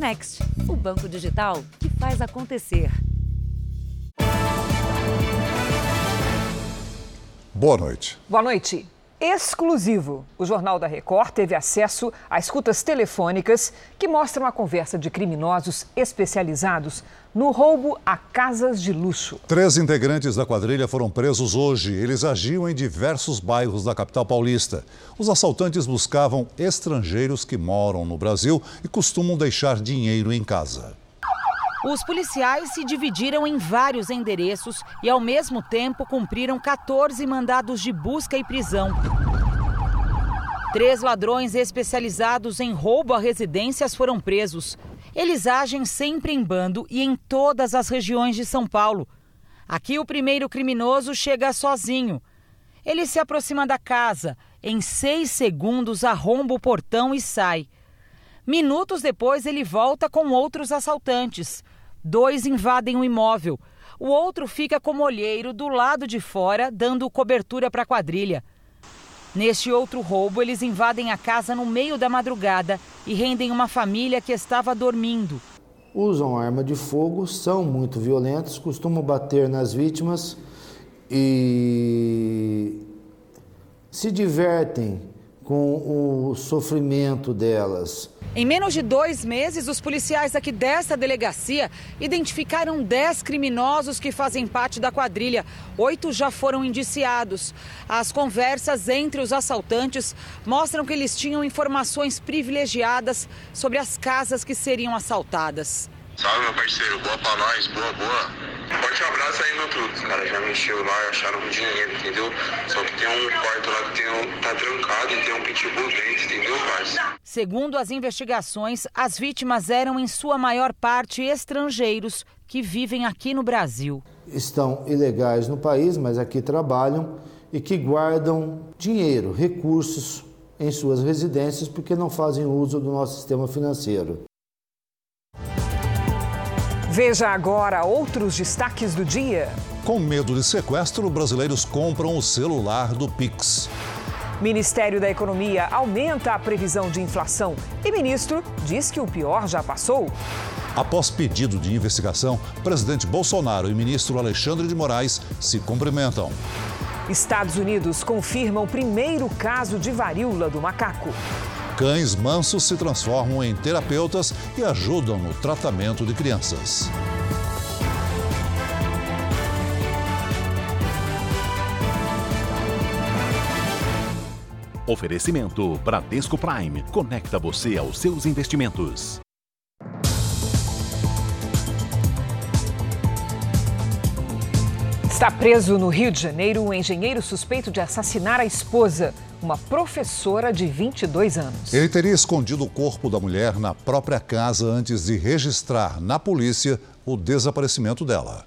Next, o banco digital que faz acontecer. Boa noite. Boa noite exclusivo. O Jornal da Record teve acesso a escutas telefônicas que mostram a conversa de criminosos especializados no roubo a casas de luxo. Três integrantes da quadrilha foram presos hoje. Eles agiam em diversos bairros da capital paulista. Os assaltantes buscavam estrangeiros que moram no Brasil e costumam deixar dinheiro em casa. Os policiais se dividiram em vários endereços e, ao mesmo tempo, cumpriram 14 mandados de busca e prisão. Três ladrões especializados em roubo a residências foram presos. Eles agem sempre em bando e em todas as regiões de São Paulo. Aqui, o primeiro criminoso chega sozinho. Ele se aproxima da casa. Em seis segundos, arromba o portão e sai. Minutos depois, ele volta com outros assaltantes. Dois invadem o imóvel. O outro fica como olheiro do lado de fora, dando cobertura para a quadrilha. Neste outro roubo, eles invadem a casa no meio da madrugada e rendem uma família que estava dormindo. Usam arma de fogo, são muito violentos, costumam bater nas vítimas e se divertem com o sofrimento delas. Em menos de dois meses, os policiais aqui desta delegacia identificaram 10 criminosos que fazem parte da quadrilha. Oito já foram indiciados. As conversas entre os assaltantes mostram que eles tinham informações privilegiadas sobre as casas que seriam assaltadas. Salve, meu parceiro. Boa pra nós. Boa, boa. Forte abraço aí, meu truque. Os caras já mexeram lá e acharam dinheiro, entendeu? Só que tem um quarto lá que tem um, tá trancado e tem um pitbull dentro, entendeu, parceiro? Segundo as investigações, as vítimas eram, em sua maior parte, estrangeiros que vivem aqui no Brasil. Estão ilegais no país, mas aqui trabalham e que guardam dinheiro, recursos em suas residências porque não fazem uso do nosso sistema financeiro. Veja agora outros destaques do dia. Com medo de sequestro, brasileiros compram o celular do Pix. Ministério da Economia aumenta a previsão de inflação e ministro diz que o pior já passou. Após pedido de investigação, presidente Bolsonaro e ministro Alexandre de Moraes se cumprimentam. Estados Unidos confirma o primeiro caso de varíola do macaco. Cães mansos se transformam em terapeutas e ajudam no tratamento de crianças. Oferecimento Bradesco Prime. Conecta você aos seus investimentos. Está preso no Rio de Janeiro um engenheiro suspeito de assassinar a esposa uma professora de 22 anos. Ele teria escondido o corpo da mulher na própria casa antes de registrar na polícia o desaparecimento dela.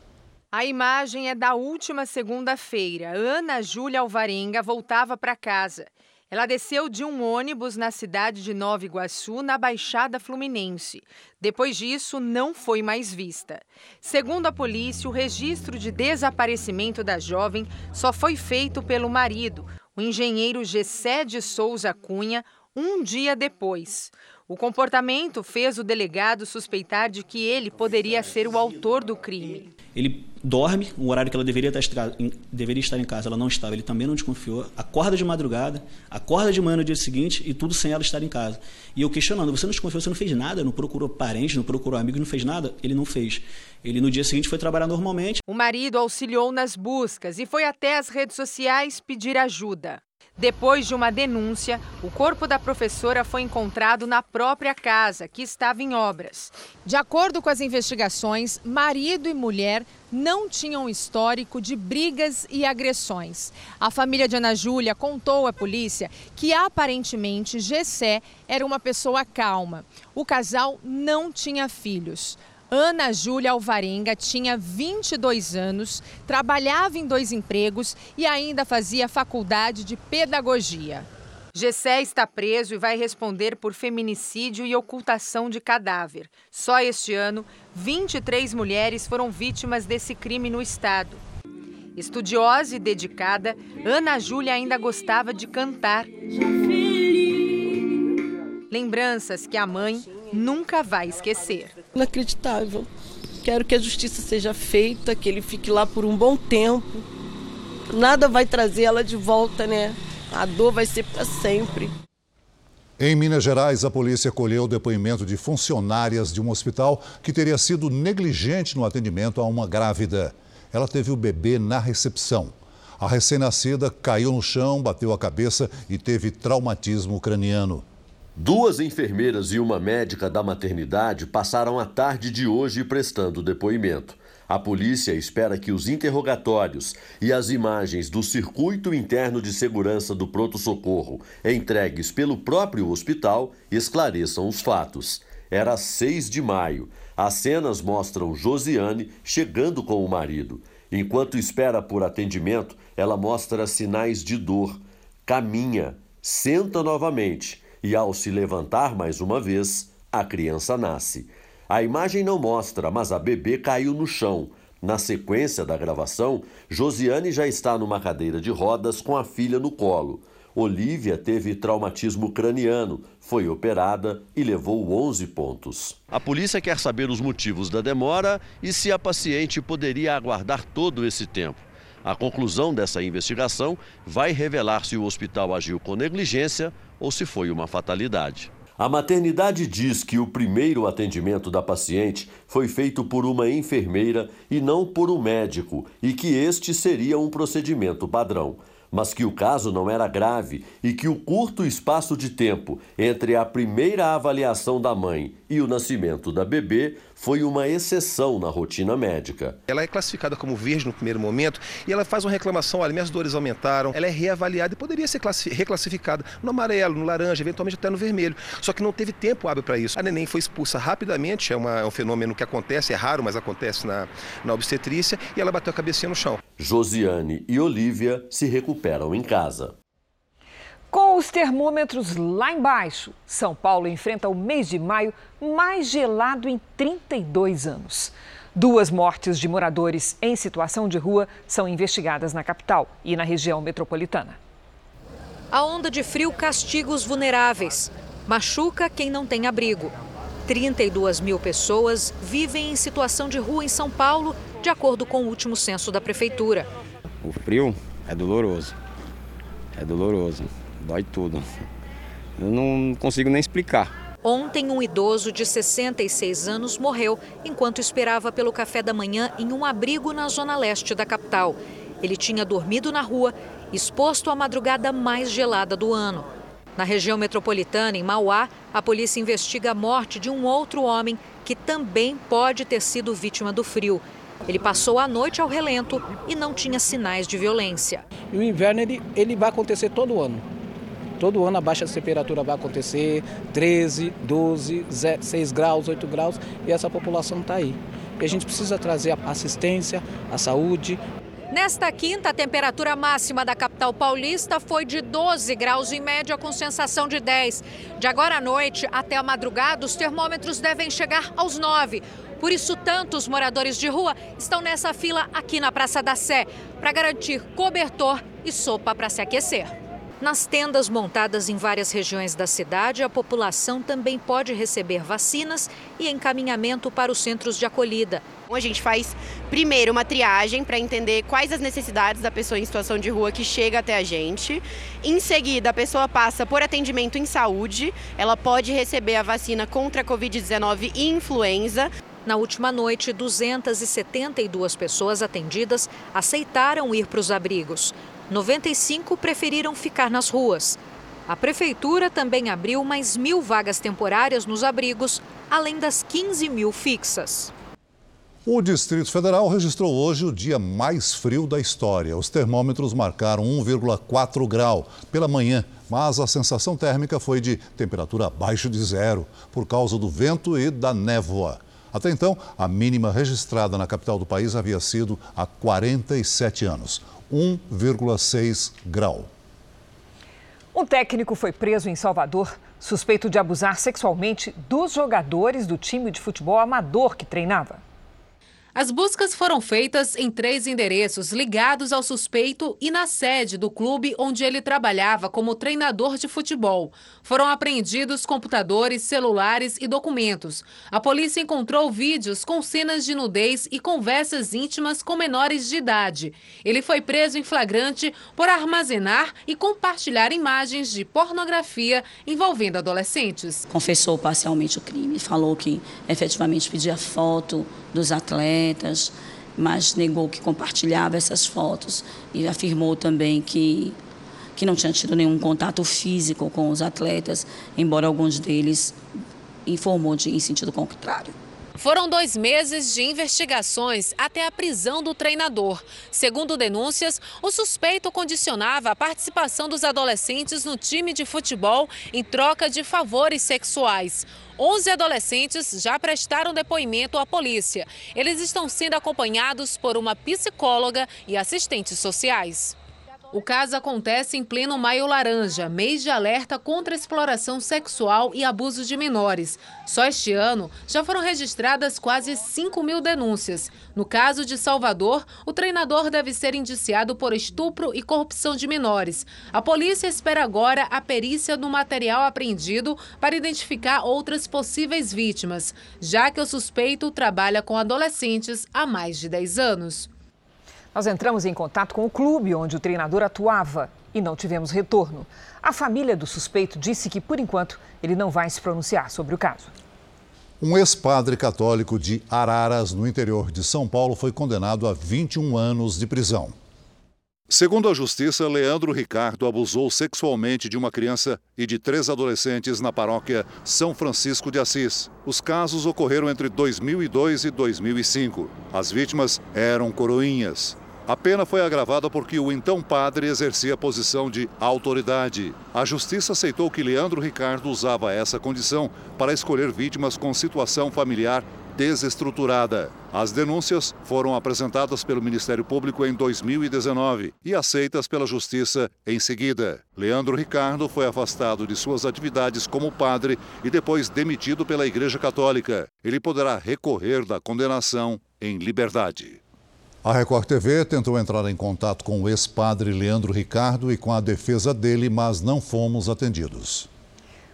A imagem é da última segunda-feira. Ana Júlia Alvarenga voltava para casa. Ela desceu de um ônibus na cidade de Nova Iguaçu, na Baixada Fluminense. Depois disso, não foi mais vista. Segundo a polícia, o registro de desaparecimento da jovem só foi feito pelo marido, o engenheiro Gessé de Souza Cunha um dia depois. O comportamento fez o delegado suspeitar de que ele poderia ser o autor do crime. Ele dorme, o horário que ela deveria estar, deveria estar em casa, ela não estava, ele também não desconfiou. Acorda de madrugada, acorda de manhã no dia seguinte e tudo sem ela estar em casa. E eu questionando, você não desconfiou, você não fez nada, não procurou parente, não procurou amigos, não fez nada? Ele não fez. Ele no dia seguinte foi trabalhar normalmente. O marido auxiliou nas buscas e foi até as redes sociais pedir ajuda. Depois de uma denúncia, o corpo da professora foi encontrado na própria casa, que estava em obras. De acordo com as investigações, marido e mulher não tinham histórico de brigas e agressões. A família de Ana Júlia contou à polícia que aparentemente Gessé era uma pessoa calma. O casal não tinha filhos. Ana Júlia Alvarenga tinha 22 anos, trabalhava em dois empregos e ainda fazia faculdade de pedagogia. Gessé está preso e vai responder por feminicídio e ocultação de cadáver. Só este ano, 23 mulheres foram vítimas desse crime no estado. Estudiosa e dedicada, Ana Júlia ainda gostava de cantar. Lembranças que a mãe nunca vai esquecer. Inacreditável. Quero que a justiça seja feita, que ele fique lá por um bom tempo. Nada vai trazer ela de volta, né? A dor vai ser para sempre. Em Minas Gerais, a polícia colheu o depoimento de funcionárias de um hospital que teria sido negligente no atendimento a uma grávida. Ela teve o bebê na recepção. A recém-nascida caiu no chão, bateu a cabeça e teve traumatismo craniano. Duas enfermeiras e uma médica da maternidade passaram a tarde de hoje prestando depoimento. A polícia espera que os interrogatórios e as imagens do circuito interno de segurança do pronto-socorro entregues pelo próprio hospital esclareçam os fatos. Era 6 de maio. As cenas mostram Josiane chegando com o marido. Enquanto espera por atendimento, ela mostra sinais de dor. Caminha, senta novamente e, ao se levantar mais uma vez, a criança nasce. A imagem não mostra, mas a bebê caiu no chão. Na sequência da gravação, Josiane já está numa cadeira de rodas com a filha no colo. Olivia teve traumatismo craniano, foi operada e levou 11 pontos. A polícia quer saber os motivos da demora e se a paciente poderia aguardar todo esse tempo. A conclusão dessa investigação vai revelar se o hospital agiu com negligência ou se foi uma fatalidade. A maternidade diz que o primeiro atendimento da paciente foi feito por uma enfermeira e não por um médico e que este seria um procedimento padrão mas que o caso não era grave e que o curto espaço de tempo entre a primeira avaliação da mãe e o nascimento da bebê foi uma exceção na rotina médica. Ela é classificada como verde no primeiro momento e ela faz uma reclamação: olha, minhas dores aumentaram. Ela é reavaliada e poderia ser reclassificada no amarelo, no laranja, eventualmente até no vermelho. Só que não teve tempo hábil para isso. A neném foi expulsa rapidamente, é, uma, é, um fenômeno que acontece, é raro, mas acontece na, na obstetrícia, e ela bateu a cabecinha no chão. Josiane e Olivia se recuperam em casa. Com os termômetros lá embaixo, São Paulo enfrenta o mês de maio mais gelado em 32 anos. Duas mortes de moradores em situação de rua são investigadas na capital e na região metropolitana. A onda de frio castiga os vulneráveis, machuca quem não tem abrigo. 32 mil pessoas vivem em situação de rua em São Paulo, de acordo com o último censo da prefeitura. O frio é doloroso. É doloroso dói tudo. Eu não consigo nem explicar. Ontem, um idoso de 66 anos morreu enquanto esperava pelo café da manhã em um abrigo na zona leste da capital. Ele tinha dormido na rua, exposto à madrugada mais gelada do ano. Na região metropolitana, em Mauá, a polícia investiga a morte de um outro homem que também pode ter sido vítima do frio. Ele passou a noite ao relento e não tinha sinais de violência. E o inverno ele, ele vai acontecer todo ano. Todo ano a baixa temperatura vai acontecer, 13, 12, 6 graus, 8 graus, e essa população está aí. E a gente precisa trazer a assistência, a saúde. Nesta quinta, a temperatura máxima da capital paulista foi de 12 graus em média, com sensação de 10. De agora à noite até a madrugada, os termômetros devem chegar aos 9. Por isso, tantos moradores de rua estão nessa fila aqui na Praça da Sé, para garantir cobertor e sopa para se aquecer. Nas tendas montadas em várias regiões da cidade, a população também pode receber vacinas e encaminhamento para os centros de acolhida. A gente faz primeiro uma triagem para entender quais as necessidades da pessoa em situação de rua que chega até a gente. Em seguida, a pessoa passa por atendimento em saúde. Ela pode receber a vacina contra a Covid-19 e influenza. Na última noite, 272 pessoas atendidas aceitaram ir para os abrigos. 95 preferiram ficar nas ruas. A prefeitura também abriu mais mil vagas temporárias nos abrigos, além das 15 mil fixas. O Distrito Federal registrou hoje o dia mais frio da história. Os termômetros marcaram 1,4 grau pela manhã, mas a sensação térmica foi de temperatura abaixo de zero, por causa do vento e da névoa. Até então, a mínima registrada na capital do país havia sido há 47 anos. 1,6 grau. Um técnico foi preso em Salvador, suspeito de abusar sexualmente dos jogadores do time de futebol amador que treinava. As buscas foram feitas em três endereços ligados ao suspeito e na sede do clube onde ele trabalhava como treinador de futebol. Foram apreendidos computadores, celulares e documentos. A polícia encontrou vídeos com cenas de nudez e conversas íntimas com menores de idade. Ele foi preso em flagrante por armazenar e compartilhar imagens de pornografia envolvendo adolescentes. Confessou parcialmente o crime, falou que efetivamente pedia foto dos atletas, mas negou que compartilhava essas fotos e afirmou também que que não tinha tido nenhum contato físico com os atletas, embora alguns deles informou de, em sentido contrário. Foram dois meses de investigações até a prisão do treinador. Segundo denúncias, o suspeito condicionava a participação dos adolescentes no time de futebol em troca de favores sexuais. 11 adolescentes já prestaram depoimento à polícia. Eles estão sendo acompanhados por uma psicóloga e assistentes sociais. O caso acontece em pleno Maio Laranja, mês de alerta contra exploração sexual e abuso de menores. Só este ano já foram registradas quase 5 mil denúncias. No caso de Salvador, o treinador deve ser indiciado por estupro e corrupção de menores. A polícia espera agora a perícia no material apreendido para identificar outras possíveis vítimas, já que o suspeito trabalha com adolescentes há mais de 10 anos. Nós entramos em contato com o clube onde o treinador atuava e não tivemos retorno. A família do suspeito disse que, por enquanto, ele não vai se pronunciar sobre o caso. Um ex-padre católico de Araras, no interior de São Paulo, foi condenado a 21 anos de prisão. Segundo a justiça, Leandro Ricardo abusou sexualmente de uma criança e de três adolescentes na paróquia São Francisco de Assis. Os casos ocorreram entre 2002 e 2005. As vítimas eram coroinhas. A pena foi agravada porque o então padre exercia a posição de autoridade. A justiça aceitou que Leandro Ricardo usava essa condição para escolher vítimas com situação familiar desestruturada. As denúncias foram apresentadas pelo Ministério Público em 2019 e aceitas pela Justiça em seguida. Leandro Ricardo foi afastado de suas atividades como padre e depois demitido pela Igreja Católica. Ele poderá recorrer da condenação em liberdade. A Record TV tentou entrar em contato com o ex-padre Leandro Ricardo e com a defesa dele, mas não fomos atendidos.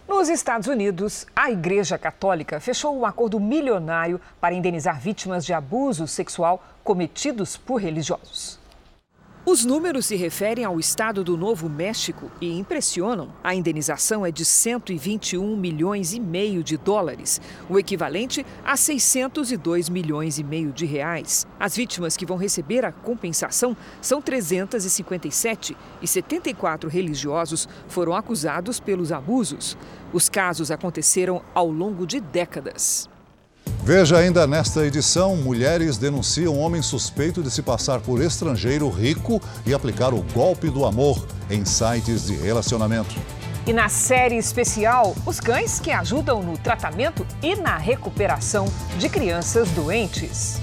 Nos Estados Unidos, a Igreja Católica fechou um acordo milionário para indenizar vítimas de abuso sexual cometidos por religiosos. Os números se referem ao estado do Novo México e impressionam. A indenização é de 121 milhões e meio de dólares, o equivalente a 602 milhões e meio de reais. As vítimas que vão receber a compensação são 357 e 74 religiosos foram acusados pelos abusos. Os casos aconteceram ao longo de décadas. Veja ainda nesta edição: mulheres denunciam homem suspeito de se passar por estrangeiro rico e aplicar o golpe do amor em sites de relacionamento. E na série especial, os cães que ajudam no tratamento e na recuperação de crianças doentes.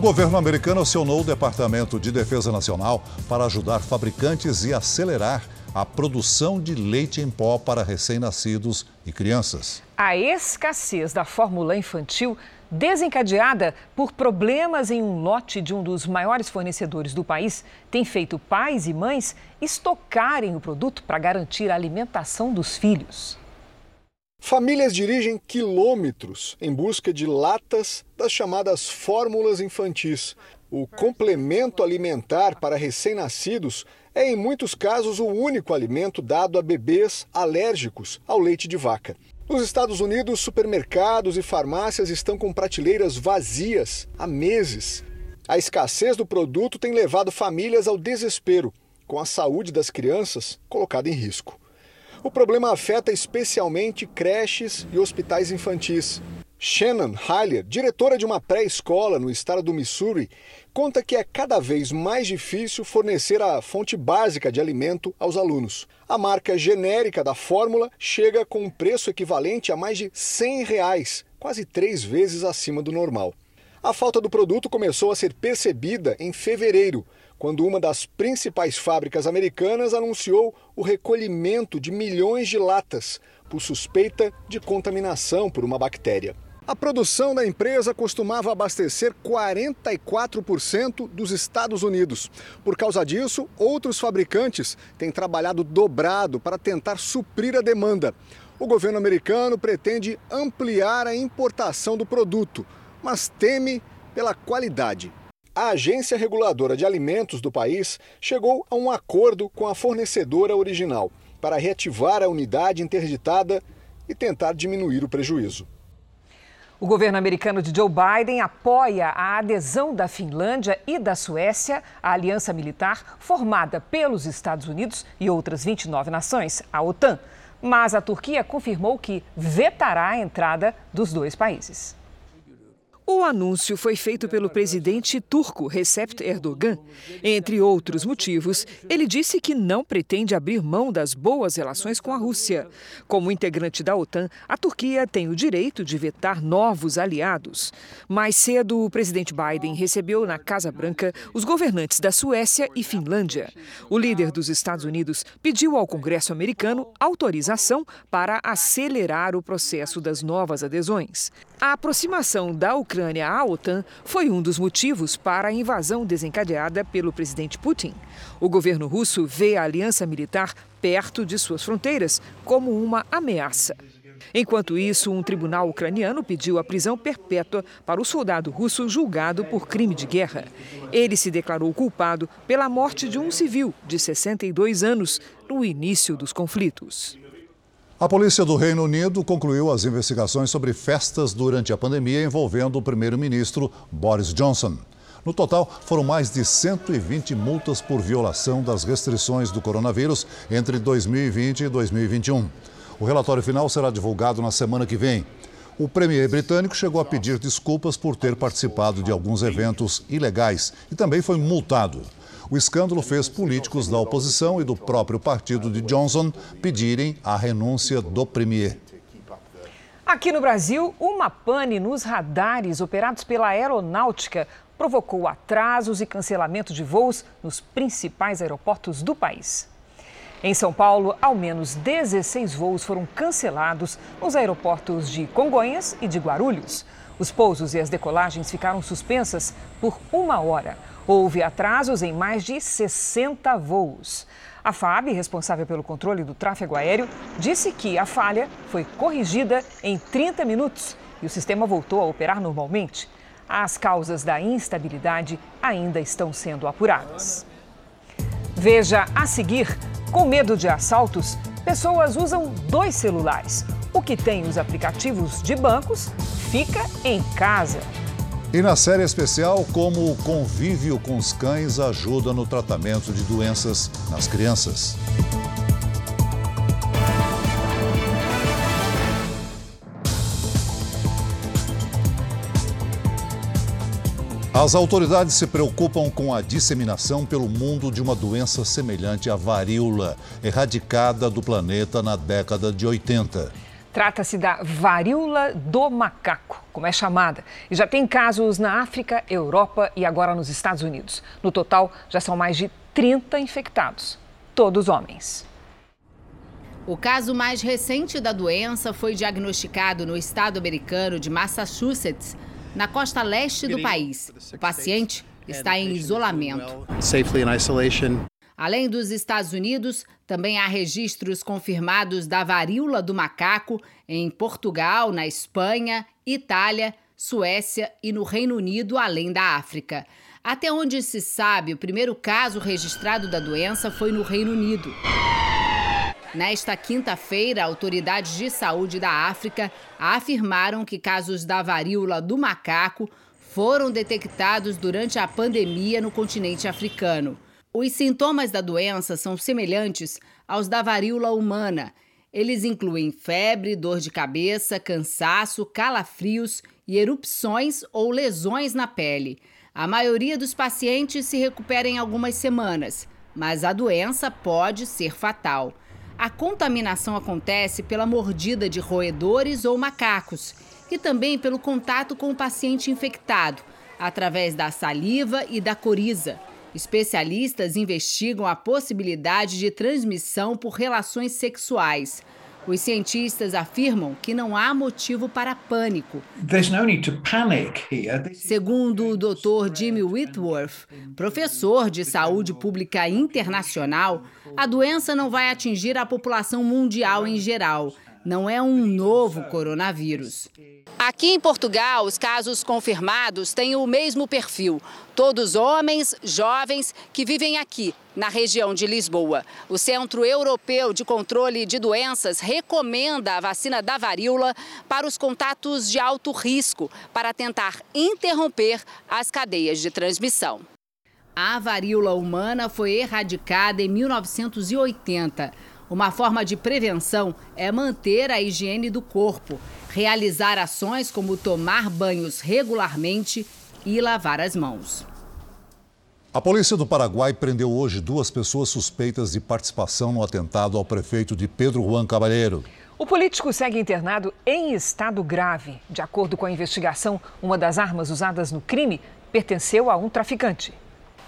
O governo americano acionou o Departamento de Defesa Nacional para ajudar fabricantes e acelerar a produção de leite em pó para recém-nascidos e crianças. A escassez da fórmula infantil, desencadeada por problemas em um lote de um dos maiores fornecedores do país, tem feito pais e mães estocarem o produto para garantir a alimentação dos filhos. Famílias dirigem quilômetros em busca de latas das chamadas fórmulas infantis. O complemento alimentar para recém-nascidos é, em muitos casos, o único alimento dado a bebês alérgicos ao leite de vaca. Nos Estados Unidos, supermercados e farmácias estão com prateleiras vazias há meses. A escassez do produto tem levado famílias ao desespero, com a saúde das crianças colocada em risco. O problema afeta especialmente creches e hospitais infantis. Shannon Hyler, diretora de uma pré-escola no estado do Missouri, conta que é cada vez mais difícil fornecer a fonte básica de alimento aos alunos. A marca genérica da fórmula chega com um preço equivalente a mais de 100 reais, quase três vezes acima do normal. A falta do produto começou a ser percebida em fevereiro, quando uma das principais fábricas americanas anunciou o recolhimento de milhões de latas por suspeita de contaminação por uma bactéria. A produção da empresa costumava abastecer 44% dos Estados Unidos. Por causa disso, outros fabricantes têm trabalhado dobrado para tentar suprir a demanda. O governo americano pretende ampliar a importação do produto, mas teme pela qualidade. A Agência Reguladora de Alimentos do país chegou a um acordo com a fornecedora original para reativar a unidade interditada e tentar diminuir o prejuízo. O governo americano de Joe Biden apoia a adesão da Finlândia e da Suécia à aliança militar formada pelos Estados Unidos e outras 29 nações, a OTAN. Mas a Turquia confirmou que vetará a entrada dos dois países. O anúncio foi feito pelo presidente turco Recep Erdogan. Entre outros motivos, ele disse que não pretende abrir mão das boas relações com a Rússia. Como integrante da OTAN, a Turquia tem o direito de vetar novos aliados. Mais cedo, o presidente Biden recebeu na Casa Branca os governantes da Suécia e Finlândia. O líder dos Estados Unidos pediu ao Congresso americano autorização para acelerar o processo das novas adesões. A aproximação da Ucrânia à OTAN foi um dos motivos para a invasão desencadeada pelo presidente Putin. O governo russo vê a aliança militar perto de suas fronteiras como uma ameaça. Enquanto isso, um tribunal ucraniano pediu a prisão perpétua para o soldado russo julgado por crime de guerra. Ele se declarou culpado pela morte de um civil de 62 anos no início dos conflitos. A polícia do Reino Unido concluiu as investigações sobre festas durante a pandemia envolvendo o primeiro-ministro Boris Johnson. No total, foram mais de 120 multas por violação das restrições do coronavírus entre 2020 e 2021. O relatório final será divulgado na semana que vem. O premier britânico chegou a pedir desculpas por ter participado de alguns eventos ilegais e também foi multado. O escândalo fez políticos da oposição e do próprio partido de Johnson pedirem a renúncia do premier. Aqui no Brasil, uma pane nos radares operados pela aeronáutica provocou atrasos e cancelamento de voos nos principais aeroportos do país. Em São Paulo, ao menos 16 voos foram cancelados nos aeroportos de Congonhas e de Guarulhos. Os pousos e as decolagens ficaram suspensas por uma hora. Houve atrasos em mais de 60 voos. A FAB, responsável pelo controle do tráfego aéreo, disse que a falha foi corrigida em 30 minutos e o sistema voltou a operar normalmente. As causas da instabilidade ainda estão sendo apuradas. Veja a seguir: com medo de assaltos, pessoas usam dois celulares. O que tem os aplicativos de bancos fica em casa. E na série especial, como o convívio com os cães ajuda no tratamento de doenças nas crianças. As autoridades se preocupam com a disseminação pelo mundo de uma doença semelhante à varíola, erradicada do planeta na década de 80. Trata-se da varíola do macaco, como é chamada, e já tem casos na África, Europa e agora nos Estados Unidos. No total, já são mais de 30 infectados, todos homens. O caso mais recente da doença foi diagnosticado no estado americano de Massachusetts, na costa leste do país. O paciente está em isolamento. Além dos Estados Unidos, também há registros confirmados da varíola do macaco em Portugal, na Espanha, Itália, Suécia e no Reino Unido, além da África. Até onde se sabe, o primeiro caso registrado da doença foi no Reino Unido. Nesta quinta-feira, autoridades de saúde da África afirmaram que casos da varíola do macaco foram detectados durante a pandemia no continente africano. Os sintomas da doença são semelhantes aos da varíola humana. Eles incluem febre, dor de cabeça, cansaço, calafrios e erupções ou lesões na pele. A maioria dos pacientes se recupera em algumas semanas, mas a doença pode ser fatal. A contaminação acontece pela mordida de roedores ou macacos e também pelo contato com o paciente infectado, através da saliva e da coriza. Especialistas investigam a possibilidade de transmissão por relações sexuais. Os cientistas afirmam que não há motivo para pânico. Segundo o Dr. Jimmy Whitworth, professor de saúde pública internacional, a doença não vai atingir a população mundial em geral. Não é um novo coronavírus. Aqui em Portugal, os casos confirmados têm o mesmo perfil. Todos homens, jovens, que vivem aqui, na região de Lisboa. O Centro Europeu de Controle de Doenças recomenda a vacina da varíola para os contatos de alto risco, para tentar interromper as cadeias de transmissão. A varíola humana foi erradicada em 1980. Uma forma de prevenção é manter a higiene do corpo, realizar ações como tomar banhos regularmente e lavar as mãos. A polícia do Paraguai prendeu hoje duas pessoas suspeitas de participação no atentado ao prefeito de Pedro Juan Cabalheiro. O político segue internado em estado grave. De acordo com a investigação, uma das armas usadas no crime pertenceu a um traficante.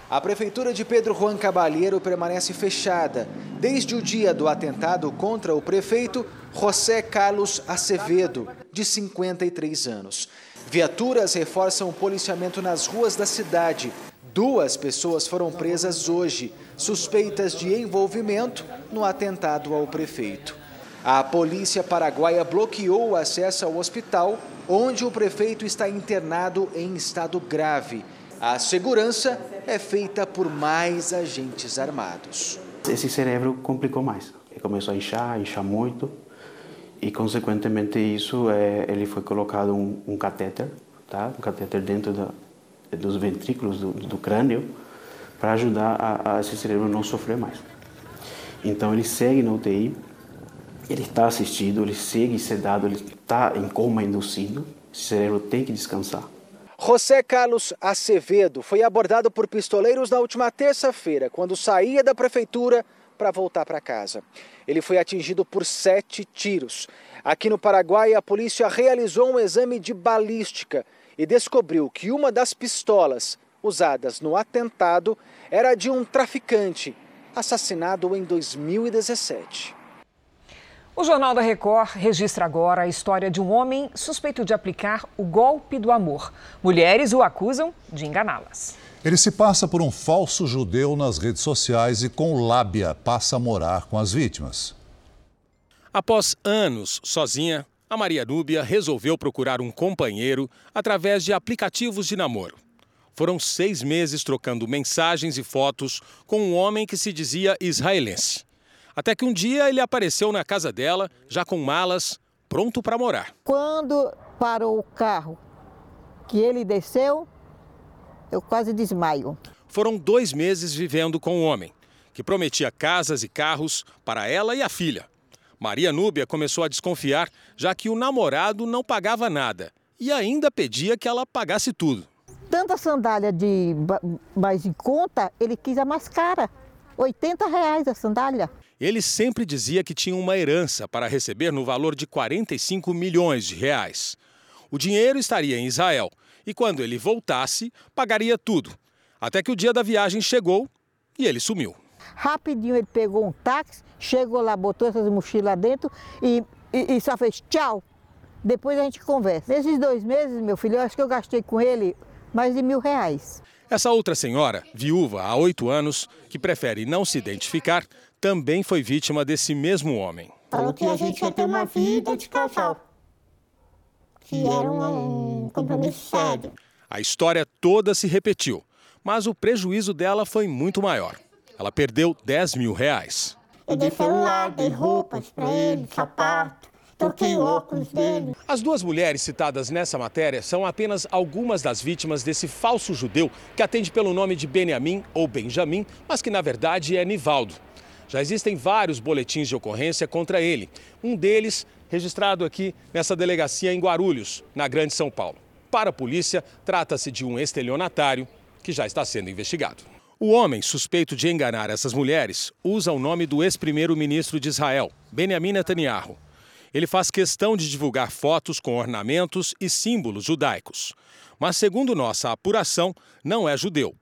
A prefeitura de Pedro Juan Cabalheiro permanece fechada desde o dia do atentado contra o prefeito José Carlos Acevedo, de 53 anos. Viaturas reforçam o policiamento nas ruas da cidade. Duas pessoas foram presas hoje, suspeitas de envolvimento no atentado ao prefeito. A polícia paraguaia bloqueou o acesso ao hospital, onde o prefeito está internado em estado grave. A segurança é feita por mais agentes armados. Esse cérebro complicou mais. Ele começou a inchar, inchar muito, e consequentemente isso é, ele foi colocado um, um catéter, tá? Um catéter dentro da, dos ventrículos do, do crânio para ajudar a, a esse cérebro não sofrer mais. Então ele segue na UTI, ele está assistido, ele segue sedado, ele está em coma induzido, o cérebro tem que descansar. José Carlos Acevedo foi abordado por pistoleiros na última terça-feira, quando saía da prefeitura para voltar para casa. Ele foi atingido por sete tiros. Aqui no Paraguai, a polícia realizou um exame de balística e descobriu que uma das pistolas usadas no atentado era de um traficante, assassinado em 2017. O Jornal da Record registra agora a história de um homem suspeito de aplicar o golpe do amor. Mulheres o acusam de enganá-las. Ele se passa por um falso judeu nas redes sociais e, com lábia, passa a morar com as vítimas. Após anos sozinha, a Maria Núbia resolveu procurar um companheiro através de aplicativos de namoro. Foram seis meses trocando mensagens e fotos com um homem que se dizia israelense. Até que um dia ele apareceu na casa dela, já com malas, pronto para morar. Quando parou o carro que ele desceu, eu quase desmaio. Foram dois meses vivendo com o homem, que prometia casas e carros para ela e a filha. Maria Núbia começou a desconfiar, já que o namorado não pagava nada e ainda pedia que ela pagasse tudo. Tanta sandália de mais em conta, ele quis a mais cara. 80 reais a sandália. Ele sempre dizia que tinha uma herança para receber no valor de 45 milhões de reais. O dinheiro estaria em Israel e quando ele voltasse, pagaria tudo. Até que o dia da viagem chegou e ele sumiu. Rapidinho ele pegou um táxi, chegou lá, botou essas mochilas dentro e, e, e só fez tchau. Depois a gente conversa. Nesses dois meses, meu filho, eu acho que eu gastei com ele mais de mil reais. Essa outra senhora, viúva há oito anos, que prefere não se identificar, também foi vítima desse mesmo homem. Falou que a gente ia ter uma vida de casal, que era um compromisso sério. A história toda se repetiu, mas o prejuízo dela foi muito maior. Ela perdeu 10 mil reais. Eu dei celular, dei roupas para ele, sapato, toquei óculos dele. As duas mulheres citadas nessa matéria são apenas algumas das vítimas desse falso judeu que atende pelo nome de Benjamin ou Benjamin, mas que na verdade é Nivaldo. Já existem vários boletins de ocorrência contra ele. Um deles registrado aqui nessa delegacia em Guarulhos, na Grande São Paulo. Para a polícia, trata-se de um estelionatário que já está sendo investigado. O homem suspeito de enganar essas mulheres usa o nome do ex-primeiro-ministro de Israel, Benjamin Netanyahu. Ele faz questão de divulgar fotos com ornamentos e símbolos judaicos. Mas, segundo nossa apuração, não é judeu.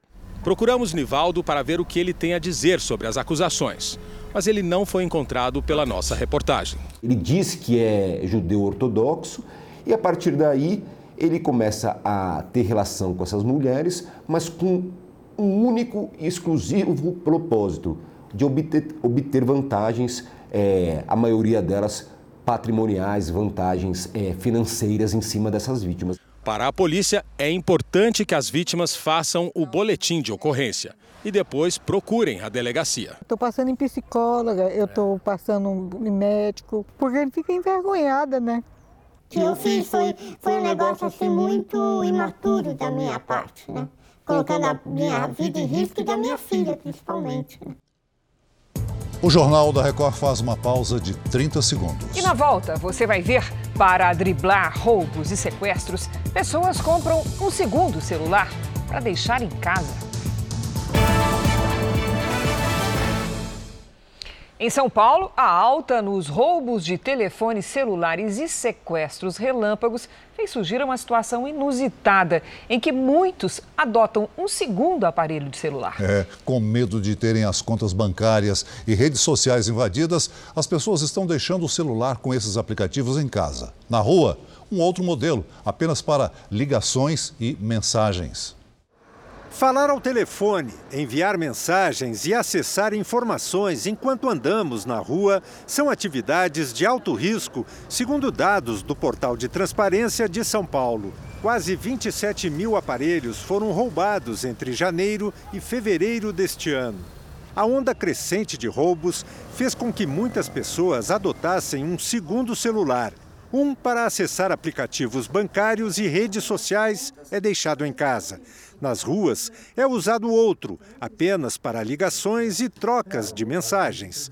Procuramos Nivaldo para ver o que ele tem a dizer sobre as acusações, mas ele não foi encontrado pela nossa reportagem. Ele diz que é judeu ortodoxo e a partir daí ele começa a ter relação com essas mulheres, mas com um único e exclusivo propósito de obter, obter vantagens, é, a maioria delas patrimoniais, vantagens é, financeiras em cima dessas vítimas. Para a polícia, é importante que as vítimas façam o boletim de ocorrência e depois procurem a delegacia. Estou passando em psicóloga, eu estou passando em médico, porque ele fica envergonhada, né? que eu fiz foi, foi um negócio assim muito imaturo da minha parte, né? Colocando a minha vida em risco e da minha filha, principalmente. Né? O Jornal da Record faz uma pausa de 30 segundos. E na volta, você vai ver, para driblar roubos e sequestros, pessoas compram um segundo celular para deixar em casa. Em São Paulo, a alta nos roubos de telefones celulares e sequestros relâmpagos fez surgir uma situação inusitada em que muitos adotam um segundo aparelho de celular. É, com medo de terem as contas bancárias e redes sociais invadidas, as pessoas estão deixando o celular com esses aplicativos em casa. Na rua, um outro modelo, apenas para ligações e mensagens. Falar ao telefone, enviar mensagens e acessar informações enquanto andamos na rua são atividades de alto risco, segundo dados do Portal de Transparência de São Paulo. Quase 27 mil aparelhos foram roubados entre janeiro e fevereiro deste ano. A onda crescente de roubos fez com que muitas pessoas adotassem um segundo celular. Um para acessar aplicativos bancários e redes sociais é deixado em casa. Nas ruas, é usado outro, apenas para ligações e trocas de mensagens.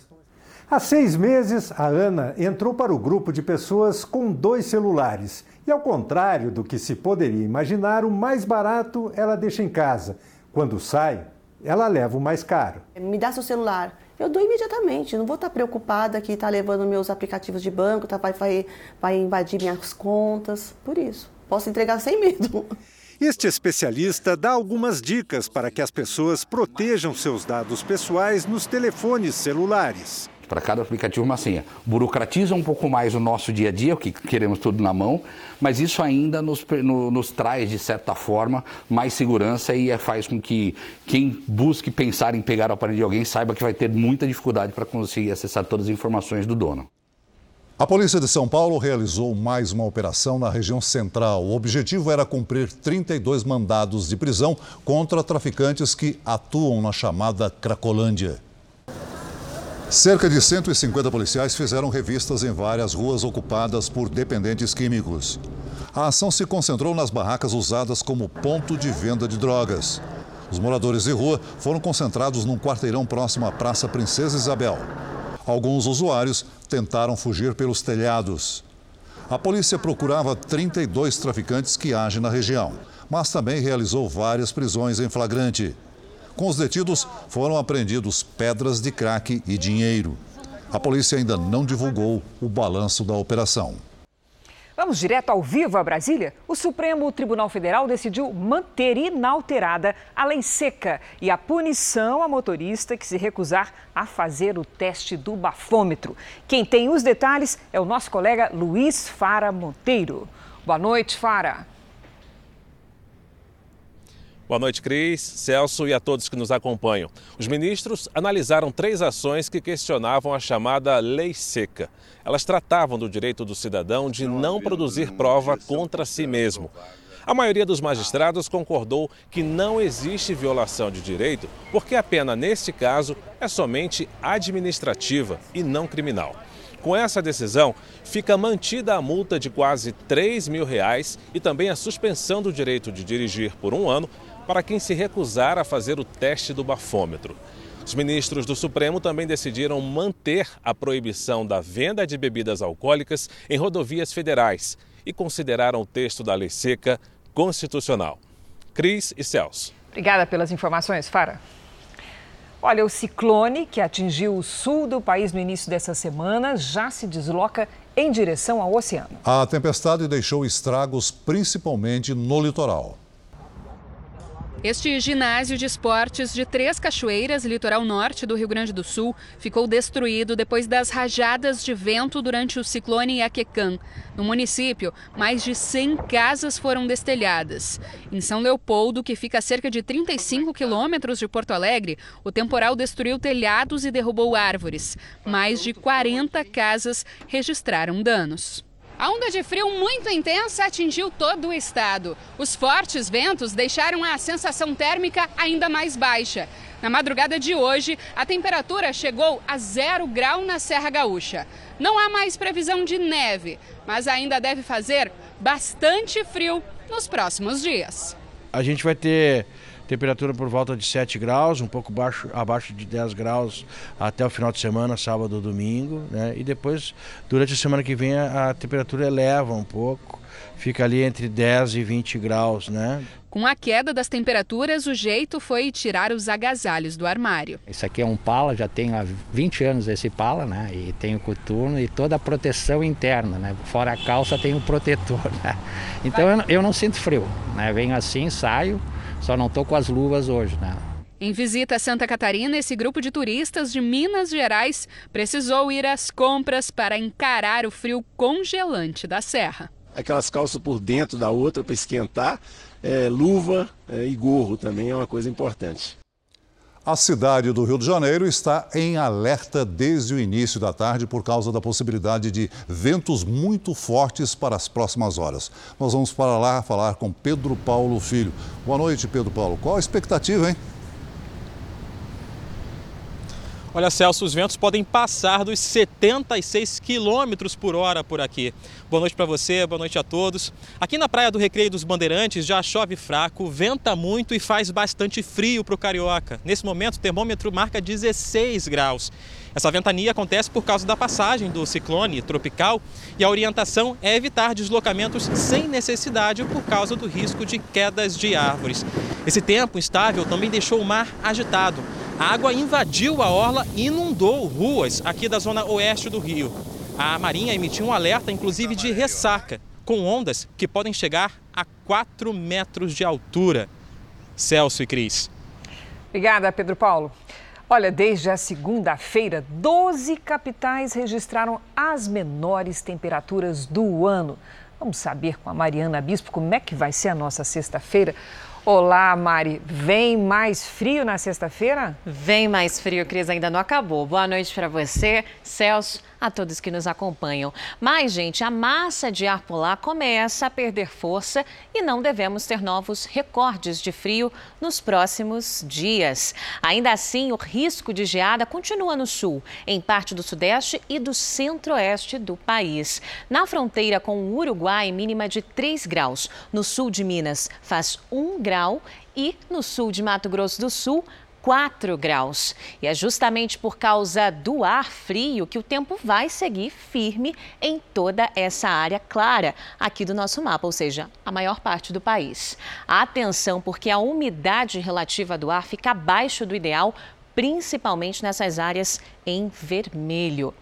Há seis meses, a Ana entrou para o grupo de pessoas com dois celulares. E ao contrário do que se poderia imaginar, o mais barato ela deixa em casa. Quando sai, ela leva o mais caro. Me dá seu celular. Eu dou imediatamente, não vou estar preocupada que está levando meus aplicativos de banco, tá, vai, vai, vai invadir minhas contas. Por isso, posso entregar sem medo. Este especialista dá algumas dicas para que as pessoas protejam seus dados pessoais nos telefones celulares para cada aplicativo uma senha. Burocratiza um pouco mais o nosso dia a dia, que queremos tudo na mão, mas isso ainda nos, no, nos traz, de certa forma, mais segurança e é, faz com que quem busque pensar em pegar o aparelho de alguém saiba que vai ter muita dificuldade para conseguir acessar todas as informações do dono. A Polícia de São Paulo realizou mais uma operação na região central. O objetivo era cumprir 32 mandados de prisão contra traficantes que atuam na chamada Cracolândia. Cerca de 150 policiais fizeram revistas em várias ruas ocupadas por dependentes químicos. A ação se concentrou nas barracas usadas como ponto de venda de drogas. Os moradores de rua foram concentrados num quarteirão próximo à Praça Princesa Isabel. Alguns usuários tentaram fugir pelos telhados. A polícia procurava 32 traficantes que agem na região, mas também realizou várias prisões em flagrante. Com os detidos, foram apreendidos pedras de crack e dinheiro. A polícia ainda não divulgou o balanço da operação. Vamos direto ao vivo a Brasília? O Supremo Tribunal Federal decidiu manter inalterada a lei seca e a punição a motorista que se recusar a fazer o teste do bafômetro. Quem tem os detalhes é o nosso colega Luiz Fara Monteiro. Boa noite, Fara. Boa noite, Cris, Celso e a todos que nos acompanham. Os ministros analisaram três ações que questionavam a chamada lei seca. Elas tratavam do direito do cidadão de não produzir prova contra si mesmo. A maioria dos magistrados concordou que não existe violação de direito, porque a pena, neste caso, é somente administrativa e não criminal. Com essa decisão, fica mantida a multa de quase 3 mil reais e também a suspensão do direito de dirigir por um ano para quem se recusar a fazer o teste do bafômetro. Os ministros do Supremo também decidiram manter a proibição da venda de bebidas alcoólicas em rodovias federais e consideraram o texto da lei seca constitucional. Cris e Celso. Obrigada pelas informações, Fara. Olha, o ciclone que atingiu o sul do país no início dessa semana já se desloca em direção ao oceano. A tempestade deixou estragos principalmente no litoral. Este ginásio de esportes de Três Cachoeiras, litoral norte do Rio Grande do Sul, ficou destruído depois das rajadas de vento durante o ciclone Iaquecã. No município, mais de 100 casas foram destelhadas. Em São Leopoldo, que fica a cerca de 35 quilômetros de Porto Alegre, o temporal destruiu telhados e derrubou árvores. Mais de 40 casas registraram danos. A onda de frio muito intensa atingiu todo o estado. Os fortes ventos deixaram a sensação térmica ainda mais baixa. Na madrugada de hoje, a temperatura chegou a zero grau na Serra Gaúcha. Não há mais previsão de neve, mas ainda deve fazer bastante frio nos próximos dias. A gente vai ter temperatura por volta de 7 graus, um pouco baixo, abaixo de 10 graus até o final de semana, sábado ou domingo, né? E depois, durante a semana que vem, a, a temperatura eleva um pouco, fica ali entre 10 e 20 graus, né? Com a queda das temperaturas, o jeito foi tirar os agasalhos do armário. Isso aqui é um pala, já tenho há 20 anos esse pala, né? E tem o coturno e toda a proteção interna, né? Fora a calça tem o protetor, né? Então eu, eu não sinto frio, né? Venho assim, saio, só não estou com as luvas hoje, né? Em visita a Santa Catarina, esse grupo de turistas de Minas Gerais precisou ir às compras para encarar o frio congelante da serra. Aquelas calças por dentro da outra para esquentar, é, luva é, e gorro também é uma coisa importante. A cidade do Rio de Janeiro está em alerta desde o início da tarde por causa da possibilidade de ventos muito fortes para as próximas horas. Nós vamos para lá falar com Pedro Paulo Filho. Boa noite, Pedro Paulo. Qual a expectativa, hein? Olha, Celso, os ventos podem passar dos 76 quilômetros por hora por aqui. Boa noite para você, boa noite a todos. Aqui na Praia do Recreio dos Bandeirantes já chove fraco, venta muito e faz bastante frio para o carioca. Nesse momento, o termômetro marca 16 graus. Essa ventania acontece por causa da passagem do ciclone tropical e a orientação é evitar deslocamentos sem necessidade por causa do risco de quedas de árvores. Esse tempo instável também deixou o mar agitado. A água invadiu a orla e inundou ruas aqui da zona oeste do Rio. A Marinha emitiu um alerta, inclusive, de ressaca, com ondas que podem chegar a 4 metros de altura. Celso e Cris. Obrigada, Pedro Paulo. Olha, desde a segunda-feira, 12 capitais registraram as menores temperaturas do ano. Vamos saber com a Mariana Bispo como é que vai ser a nossa sexta-feira. Olá, Mari. Vem mais frio na sexta-feira? Vem mais frio, Cris, ainda não acabou. Boa noite para você, Celso, a todos que nos acompanham. Mas, gente, a massa de ar polar começa a perder força e não devemos ter novos recordes de frio nos próximos dias. Ainda assim, o risco de geada continua no sul, em parte do sudeste e do centro-oeste do país. Na fronteira com o Uruguai, mínima de 3 graus. No sul de Minas, faz 1 grau e no sul de Mato Grosso do Sul, 4 graus. E é justamente por causa do ar frio que o tempo vai seguir firme em toda essa área clara aqui do nosso mapa, ou seja, a maior parte do país. Atenção, porque a umidade relativa do ar fica abaixo do ideal principalmente nessas áreas em vermelho.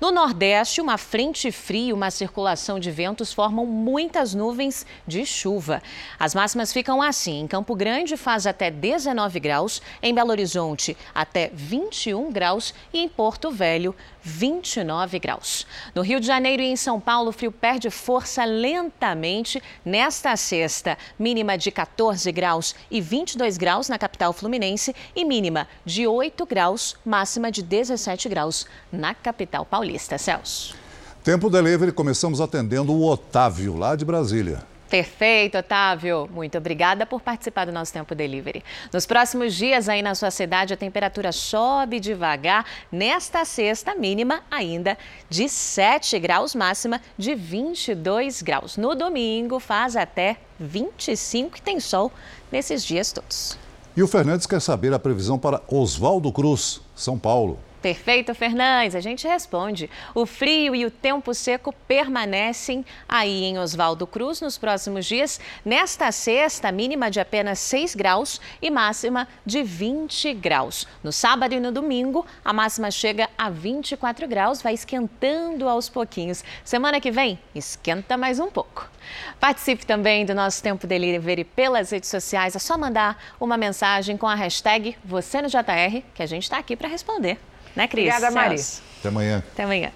No Nordeste, uma frente fria e uma circulação de ventos formam muitas nuvens de chuva. As máximas ficam assim: em Campo Grande faz até 19 graus, em Belo Horizonte até 21 graus e em Porto Velho 29 graus. No Rio de Janeiro e em São Paulo, o frio perde força lentamente nesta sexta. Mínima de 14 graus e 22 graus na capital fluminense e mínima de 8 graus, máxima de 17 graus na capital paulista. Celso. Tempo Delivery, começamos atendendo o Otávio, lá de Brasília. Perfeito, Otávio. Muito obrigada por participar do nosso Tempo Delivery. Nos próximos dias, aí na sua cidade, a temperatura sobe devagar. Nesta sexta, mínima ainda de 7 graus, máxima de 22 graus. No domingo, faz até 25 e tem sol nesses dias todos. E o Fernandes quer saber a previsão para Oswaldo Cruz, São Paulo. Perfeito, Fernandes. A gente responde. O frio e o tempo seco permanecem aí em Oswaldo Cruz nos próximos dias. Nesta sexta, mínima de apenas 6 graus e máxima de 20 graus. No sábado e no domingo, a máxima chega a 24 graus, vai esquentando aos pouquinhos. Semana que vem, esquenta mais um pouco. Participe também do nosso Tempo Delivery pelas redes sociais. É só mandar uma mensagem com a hashtag Você no JR, que a gente está aqui para responder. Né, Cris? Obrigada, Mari. Até amanhã. Até amanhã.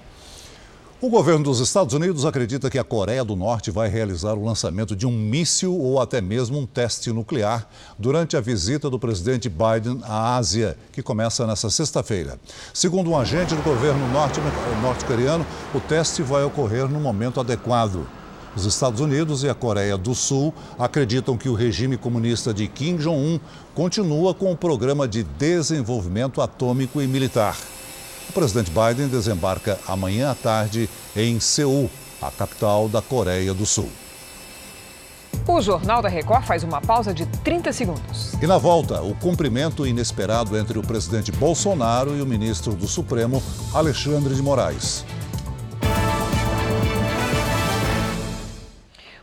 O governo dos Estados Unidos acredita que a Coreia do Norte vai realizar o lançamento de um míssil ou até mesmo um teste nuclear durante a visita do presidente Biden à Ásia, que começa nesta sexta-feira. Segundo um agente do governo norte-coreano, o teste vai ocorrer no momento adequado. Os Estados Unidos e a Coreia do Sul acreditam que o regime comunista de Kim Jong-un continua com o programa de desenvolvimento atômico e militar. O presidente Biden desembarca amanhã à tarde em Seul, a capital da Coreia do Sul. O Jornal da Record faz uma pausa de 30 segundos. E na volta, o cumprimento inesperado entre o presidente Bolsonaro e o ministro do Supremo, Alexandre de Moraes.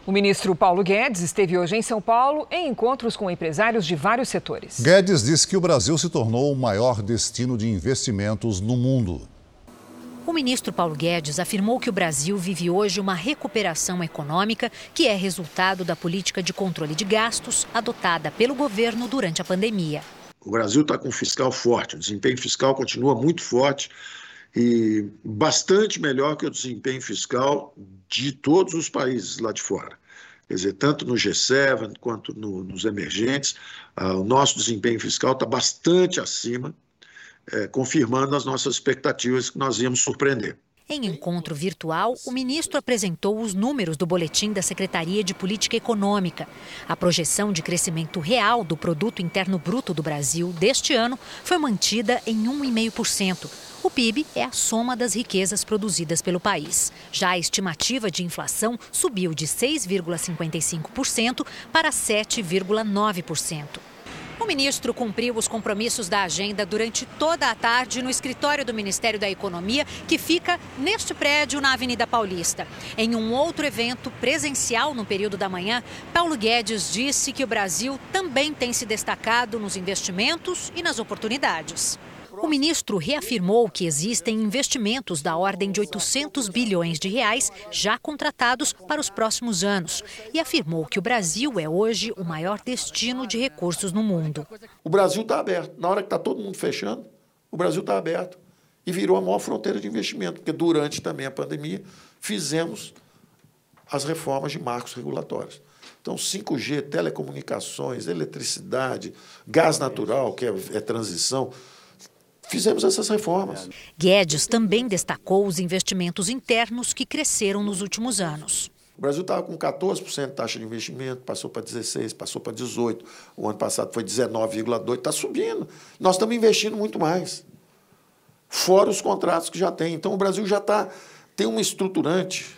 O ministro Paulo Guedes esteve hoje em São Paulo em encontros com empresários de vários setores. Guedes disse que o Brasil se tornou o maior destino de investimentos no mundo. O ministro Paulo Guedes afirmou que o Brasil vive hoje uma recuperação econômica que é resultado da política de controle de gastos adotada pelo governo durante a pandemia. O Brasil está com um fiscal forte, o desempenho fiscal continua muito forte e bastante melhor que o desempenho fiscal de todos os países lá de fora. Quer dizer, tanto no G7 quanto no, nos emergentes, uh, o nosso desempenho fiscal está bastante acima, é, confirmando as nossas expectativas que nós íamos surpreender. Em encontro virtual, o ministro apresentou os números do boletim da Secretaria de Política Econômica. A projeção de crescimento real do produto interno bruto do Brasil deste ano foi mantida em 1,5%. O PIB é a soma das riquezas produzidas pelo país. Já a estimativa de inflação subiu de 6,55% para 7,9%. O ministro cumpriu os compromissos da agenda durante toda a tarde no escritório do Ministério da Economia, que fica neste prédio na Avenida Paulista. Em um outro evento presencial no período da manhã, Paulo Guedes disse que o Brasil também tem se destacado nos investimentos e nas oportunidades. O ministro reafirmou que existem investimentos da ordem de 800 bilhões de reais já contratados para os próximos anos e afirmou que o Brasil é hoje o maior destino de recursos no mundo. O Brasil está aberto. Na hora que está todo mundo fechando, o Brasil está aberto e virou a maior fronteira de investimento, porque durante também a pandemia fizemos as reformas de marcos regulatórios. Então, 5G, telecomunicações, eletricidade, gás natural, que é, é transição, fizemos essas reformas. Guedes também destacou os investimentos internos que cresceram nos últimos anos. O Brasil estava com 14% de taxa de investimento, passou para 16%, passou para 18%. O ano passado foi 19,2%, está subindo. Nós estamos investindo muito mais. Fora os contratos que já tem. Então o Brasil já está, tem uma estruturante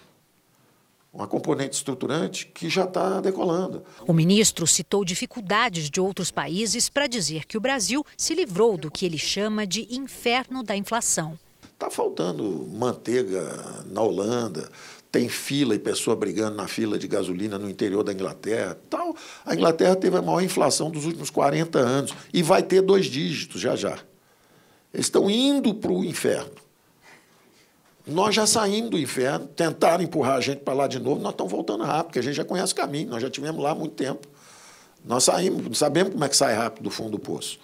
uma componente estruturante que já está decolando. O ministro citou dificuldades de outros países para dizer que o Brasil se livrou do que ele chama de inferno da inflação. Está faltando manteiga na Holanda, tem fila e pessoa brigando na fila de gasolina no interior da Inglaterra. Tal. A Inglaterra teve a maior inflação dos últimos 40 anos e vai ter dois dígitos já já. Eles estão indo para o inferno. Nós já saímos do inferno, tentaram empurrar a gente para lá de novo, nós estamos voltando rápido, porque a gente já conhece o caminho, nós já tivemos lá há muito tempo. Nós saímos, sabemos como é que sai rápido do fundo do poço.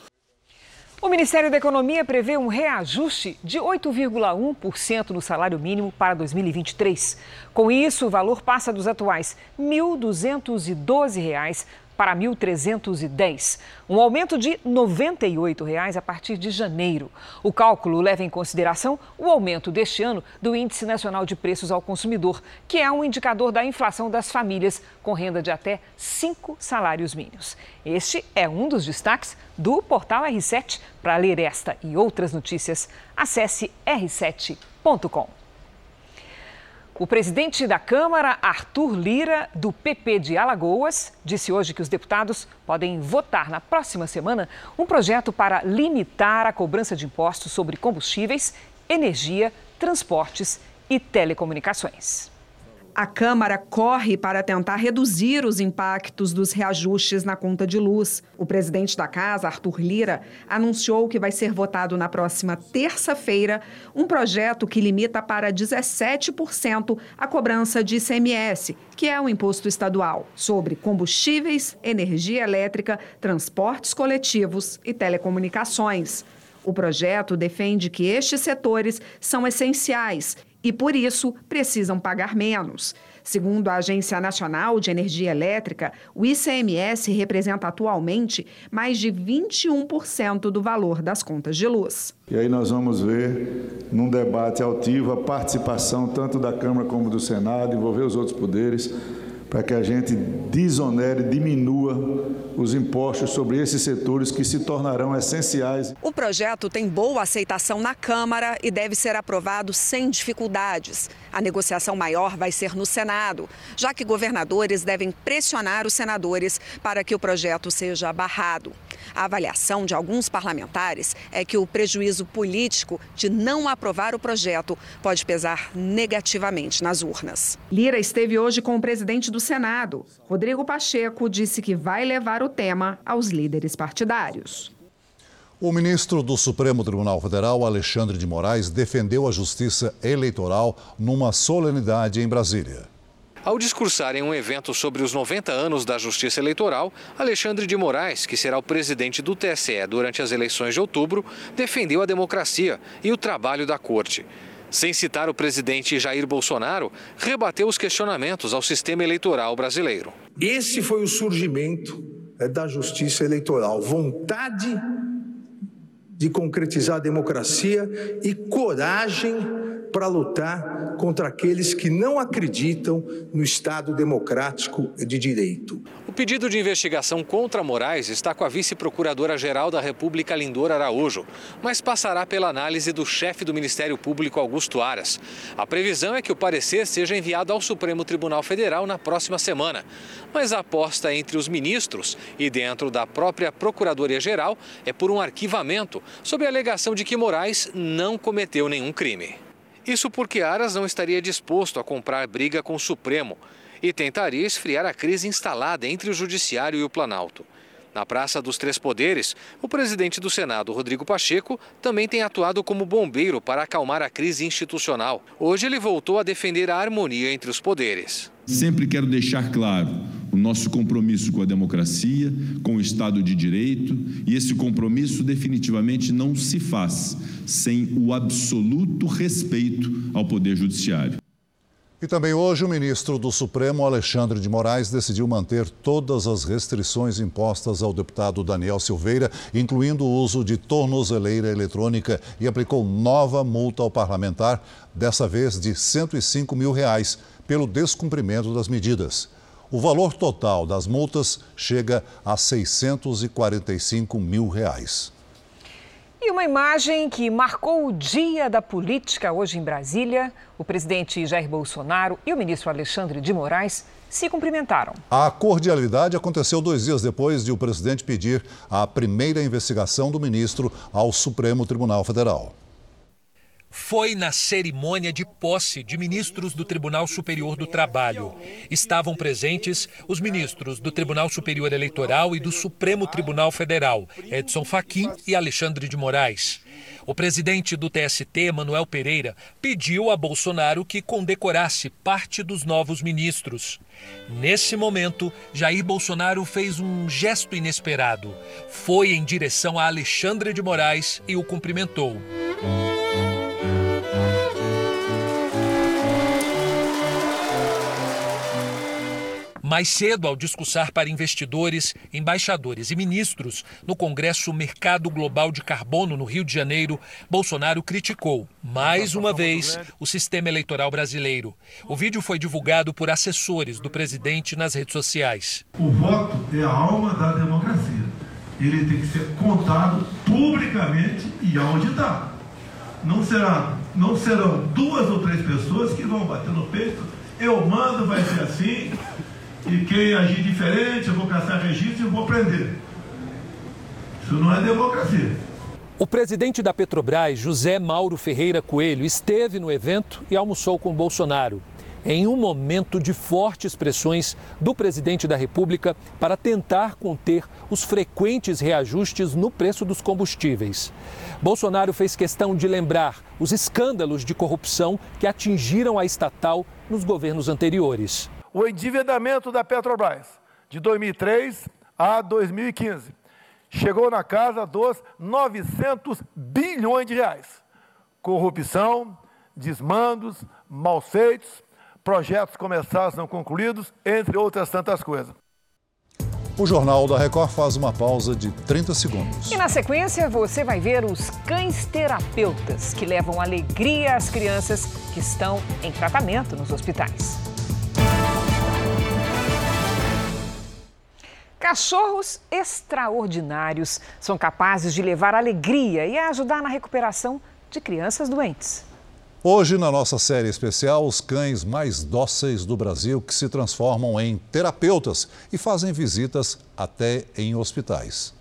O Ministério da Economia prevê um reajuste de 8,1% no salário mínimo para 2023. Com isso, o valor passa dos atuais R$ 1.212 para 1.310, um aumento de 98 reais a partir de janeiro. O cálculo leva em consideração o aumento deste ano do Índice Nacional de Preços ao Consumidor, que é um indicador da inflação das famílias com renda de até cinco salários mínimos. Este é um dos destaques do portal R7. Para ler esta e outras notícias, acesse r7.com. O presidente da Câmara, Arthur Lira, do PP de Alagoas, disse hoje que os deputados podem votar na próxima semana um projeto para limitar a cobrança de impostos sobre combustíveis, energia, transportes e telecomunicações. A Câmara corre para tentar reduzir os impactos dos reajustes na conta de luz. O presidente da Casa, Arthur Lira, anunciou que vai ser votado na próxima terça-feira um projeto que limita para 17% a cobrança de ICMS, que é o imposto estadual, sobre combustíveis, energia elétrica, transportes coletivos e telecomunicações. O projeto defende que estes setores são essenciais e, por isso, precisam pagar menos. Segundo a Agência Nacional de Energia Elétrica, o ICMS representa atualmente mais de 21% do valor das contas de luz. E aí nós vamos ver, num debate altivo, a participação tanto da Câmara como do Senado, envolver os outros poderes para que a gente desonere, diminua os impostos sobre esses setores que se tornarão essenciais. O projeto tem boa aceitação na Câmara e deve ser aprovado sem dificuldades. A negociação maior vai ser no Senado, já que governadores devem pressionar os senadores para que o projeto seja barrado. A avaliação de alguns parlamentares é que o prejuízo político de não aprovar o projeto pode pesar negativamente nas urnas. Lira esteve hoje com o presidente do Senado. Rodrigo Pacheco disse que vai levar o tema aos líderes partidários. O ministro do Supremo Tribunal Federal, Alexandre de Moraes, defendeu a justiça eleitoral numa solenidade em Brasília. Ao discursar em um evento sobre os 90 anos da Justiça Eleitoral, Alexandre de Moraes, que será o presidente do TSE durante as eleições de outubro, defendeu a democracia e o trabalho da Corte. Sem citar o presidente Jair Bolsonaro, rebateu os questionamentos ao sistema eleitoral brasileiro. Esse foi o surgimento é, da justiça eleitoral: vontade de concretizar a democracia e coragem para lutar contra aqueles que não acreditam no Estado democrático de direito. O pedido de investigação contra Moraes está com a vice-procuradora-geral da República, Lindor Araújo, mas passará pela análise do chefe do Ministério Público, Augusto Aras. A previsão é que o parecer seja enviado ao Supremo Tribunal Federal na próxima semana. Mas a aposta entre os ministros e dentro da própria Procuradoria-Geral é por um arquivamento, sob a alegação de que Moraes não cometeu nenhum crime. Isso porque Aras não estaria disposto a comprar briga com o Supremo e tentaria esfriar a crise instalada entre o Judiciário e o Planalto. Na Praça dos Três Poderes, o presidente do Senado, Rodrigo Pacheco, também tem atuado como bombeiro para acalmar a crise institucional. Hoje ele voltou a defender a harmonia entre os poderes. Sempre quero deixar claro o nosso compromisso com a democracia, com o Estado de Direito, e esse compromisso definitivamente não se faz sem o absoluto respeito ao Poder Judiciário. E também hoje o ministro do Supremo, Alexandre de Moraes, decidiu manter todas as restrições impostas ao deputado Daniel Silveira, incluindo o uso de tornozeleira eletrônica, e aplicou nova multa ao parlamentar, dessa vez de 105 mil reais, pelo descumprimento das medidas. O valor total das multas chega a 645 mil reais. E uma imagem que marcou o dia da política hoje em Brasília. O presidente Jair Bolsonaro e o ministro Alexandre de Moraes se cumprimentaram. A cordialidade aconteceu dois dias depois de o presidente pedir a primeira investigação do ministro ao Supremo Tribunal Federal foi na cerimônia de posse de ministros do Tribunal Superior do Trabalho. Estavam presentes os ministros do Tribunal Superior Eleitoral e do Supremo Tribunal Federal, Edson Fachin e Alexandre de Moraes. O presidente do TST, Manuel Pereira, pediu a Bolsonaro que condecorasse parte dos novos ministros. Nesse momento, Jair Bolsonaro fez um gesto inesperado. Foi em direção a Alexandre de Moraes e o cumprimentou. Mais cedo, ao discursar para investidores, embaixadores e ministros no Congresso Mercado Global de Carbono, no Rio de Janeiro, Bolsonaro criticou, mais uma vez, o sistema eleitoral brasileiro. O vídeo foi divulgado por assessores do presidente nas redes sociais. O voto é a alma da democracia. Ele tem que ser contado publicamente e auditado. não, será, não serão duas ou três pessoas que vão bater no peito, eu mando, vai ser assim, e quem agir diferente, eu vou caçar registro e vou prender. Isso não é democracia. O presidente da Petrobras, José Mauro Ferreira Coelho, esteve no evento e almoçou com Bolsonaro em um momento de fortes pressões do presidente da República para tentar conter os frequentes reajustes no preço dos combustíveis. Bolsonaro fez questão de lembrar os escândalos de corrupção que atingiram a estatal nos governos anteriores. O endividamento da Petrobras de 2003 a 2015 chegou na casa dos 900 bilhões de reais. Corrupção, desmandos, malfeitos, projetos começados não concluídos, entre outras tantas coisas. O Jornal da Record faz uma pausa de 30 segundos. E na sequência você vai ver os cães terapeutas que levam alegria às crianças que estão em tratamento nos hospitais. Cachorros extraordinários são capazes de levar alegria e ajudar na recuperação de crianças doentes. Hoje, na nossa série especial, os cães mais dóceis do Brasil que se transformam em terapeutas e fazem visitas até em hospitais.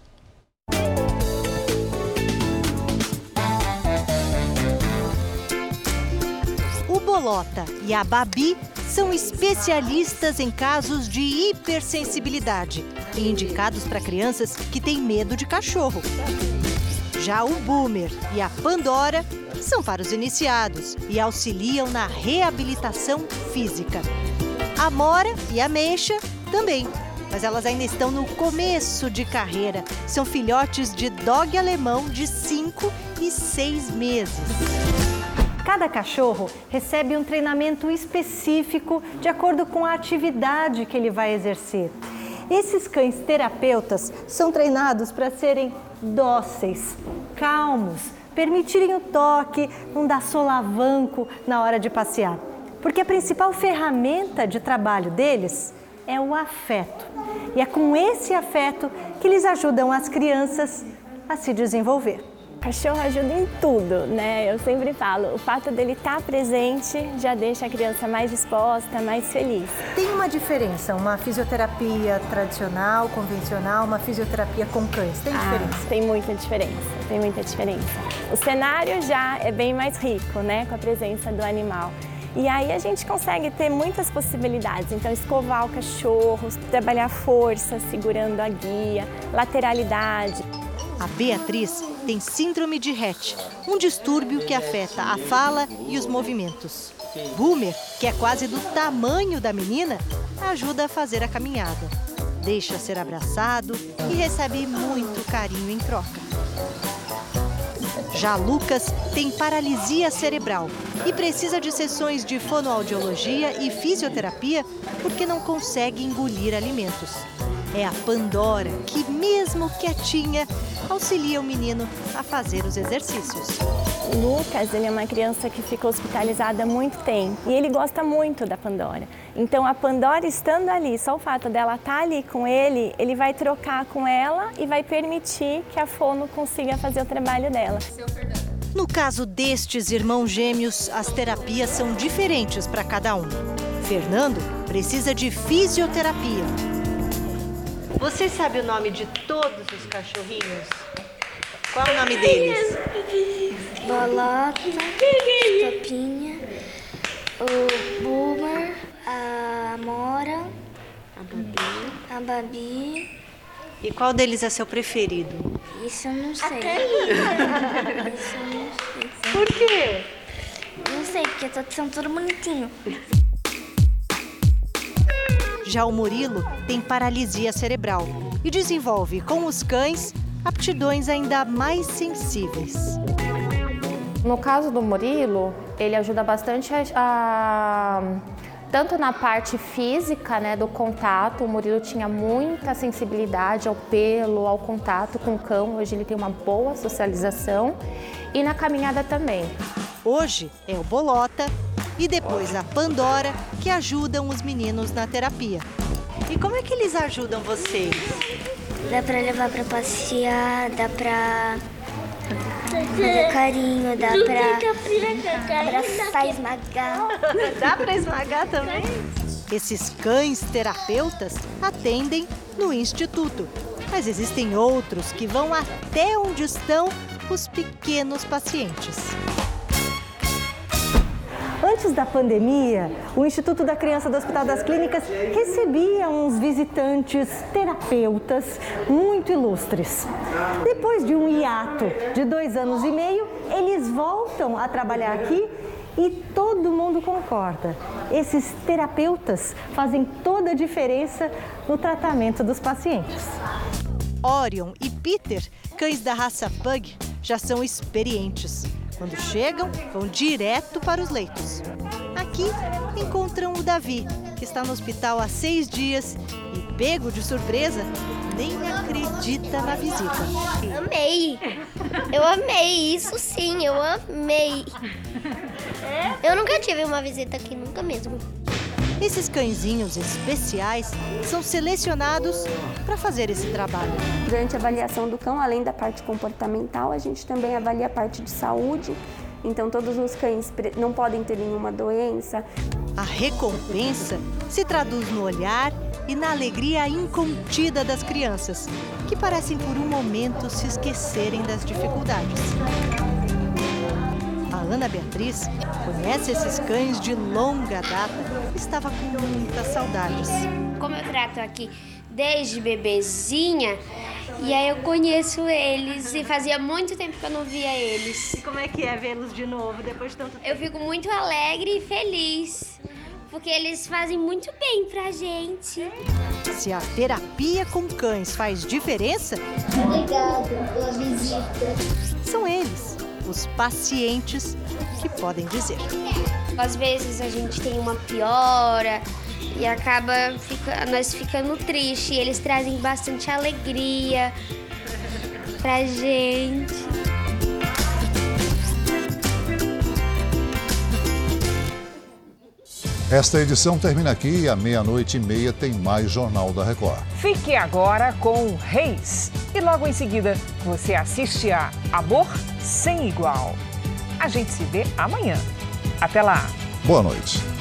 O Bolota e a Babi são especialistas em casos de hipersensibilidade e indicados para crianças que têm medo de cachorro. Já o Boomer e a Pandora são para os iniciados e auxiliam na reabilitação física. A Mora e a Meixa também, mas elas ainda estão no começo de carreira. São filhotes de dog alemão de 5 e 6 meses. Cada cachorro recebe um treinamento específico de acordo com a atividade que ele vai exercer. Esses cães terapeutas são treinados para serem dóceis, calmos, permitirem o toque, não dar solavanco na hora de passear. Porque a principal ferramenta de trabalho deles é o afeto. E é com esse afeto que eles ajudam as crianças a se desenvolver. Cachorro ajuda em tudo, né? Eu sempre falo, o fato dele estar presente já deixa a criança mais disposta, mais feliz. Tem uma diferença, uma fisioterapia tradicional, convencional, uma fisioterapia com cães. Tem diferença? Ah, tem muita diferença, tem muita diferença. O cenário já é bem mais rico, né, com a presença do animal. E aí a gente consegue ter muitas possibilidades. Então, escovar o cachorro, trabalhar força, segurando a guia, lateralidade. A Beatriz tem síndrome de Rett, um distúrbio que afeta a fala e os movimentos. Boomer, que é quase do tamanho da menina, ajuda a fazer a caminhada. Deixa ser abraçado e recebe muito carinho em troca. Já Lucas tem paralisia cerebral e precisa de sessões de fonoaudiologia e fisioterapia porque não consegue engolir alimentos. É a Pandora que, mesmo quietinha, auxilia o menino a fazer os exercícios. O Lucas, ele é uma criança que ficou hospitalizada há muito tempo e ele gosta muito da Pandora. Então a Pandora estando ali, só o fato dela estar ali com ele, ele vai trocar com ela e vai permitir que a fono consiga fazer o trabalho dela. No caso destes irmãos gêmeos, as terapias são diferentes para cada um. Fernando precisa de fisioterapia. Você sabe o nome de todos os cachorrinhos? Qual é o nome deles? Bolota, Topinha, o Boomer, a Mora, a Babi. a Babi. E qual deles é seu preferido? Isso eu não sei. Isso eu não sei. Por quê? Não sei, porque todos são tudo bonitinho. Já o Murilo tem paralisia cerebral e desenvolve com os cães aptidões ainda mais sensíveis. No caso do Murilo, ele ajuda bastante a, a tanto na parte física, né, do contato. O Murilo tinha muita sensibilidade ao pelo, ao contato com o cão. Hoje ele tem uma boa socialização e na caminhada também. Hoje é o Bolota e depois a Pandora que ajudam os meninos na terapia. E como é que eles ajudam vocês? Dá pra levar pra passear, dá pra Fazer carinho, dá pra, abraçar, esmagar. Dá pra esmagar também? Esses cães terapeutas atendem no instituto. Mas existem outros que vão até onde estão os pequenos pacientes. Antes da pandemia, o Instituto da Criança do Hospital das Clínicas recebia uns visitantes terapeutas muito ilustres. Depois de um hiato de dois anos e meio, eles voltam a trabalhar aqui e todo mundo concorda. Esses terapeutas fazem toda a diferença no tratamento dos pacientes. Orion e Peter, cães da raça Pug, já são experientes. Quando chegam, vão direto para os leitos. Aqui encontram o Davi, que está no hospital há seis dias e, pego de surpresa, nem acredita na visita. Amei! Eu amei, isso sim, eu amei. Eu nunca tive uma visita aqui, nunca mesmo. Esses cãezinhos especiais são selecionados para fazer esse trabalho. Durante a avaliação do cão, além da parte comportamental, a gente também avalia a parte de saúde. Então, todos os cães não podem ter nenhuma doença. A recompensa se traduz no olhar e na alegria incontida das crianças, que parecem por um momento se esquecerem das dificuldades. A Ana Beatriz conhece esses cães de longa data estava com muitas saudades. Como eu trato aqui desde bebezinha, e aí eu conheço eles e fazia muito tempo que eu não via eles. E como é que é vê-los de novo depois de tanto tempo? Eu fico muito alegre e feliz, porque eles fazem muito bem pra gente. Se a terapia com cães faz diferença, Obrigado pela visita. são eles, os pacientes, que podem dizer. Às vezes a gente tem uma piora e acaba fica, nós ficando triste. Eles trazem bastante alegria pra gente. Esta edição termina aqui e à meia-noite e meia tem mais Jornal da Record. Fique agora com Reis. E logo em seguida você assiste a Amor Sem Igual. A gente se vê amanhã. Até lá! Boa noite.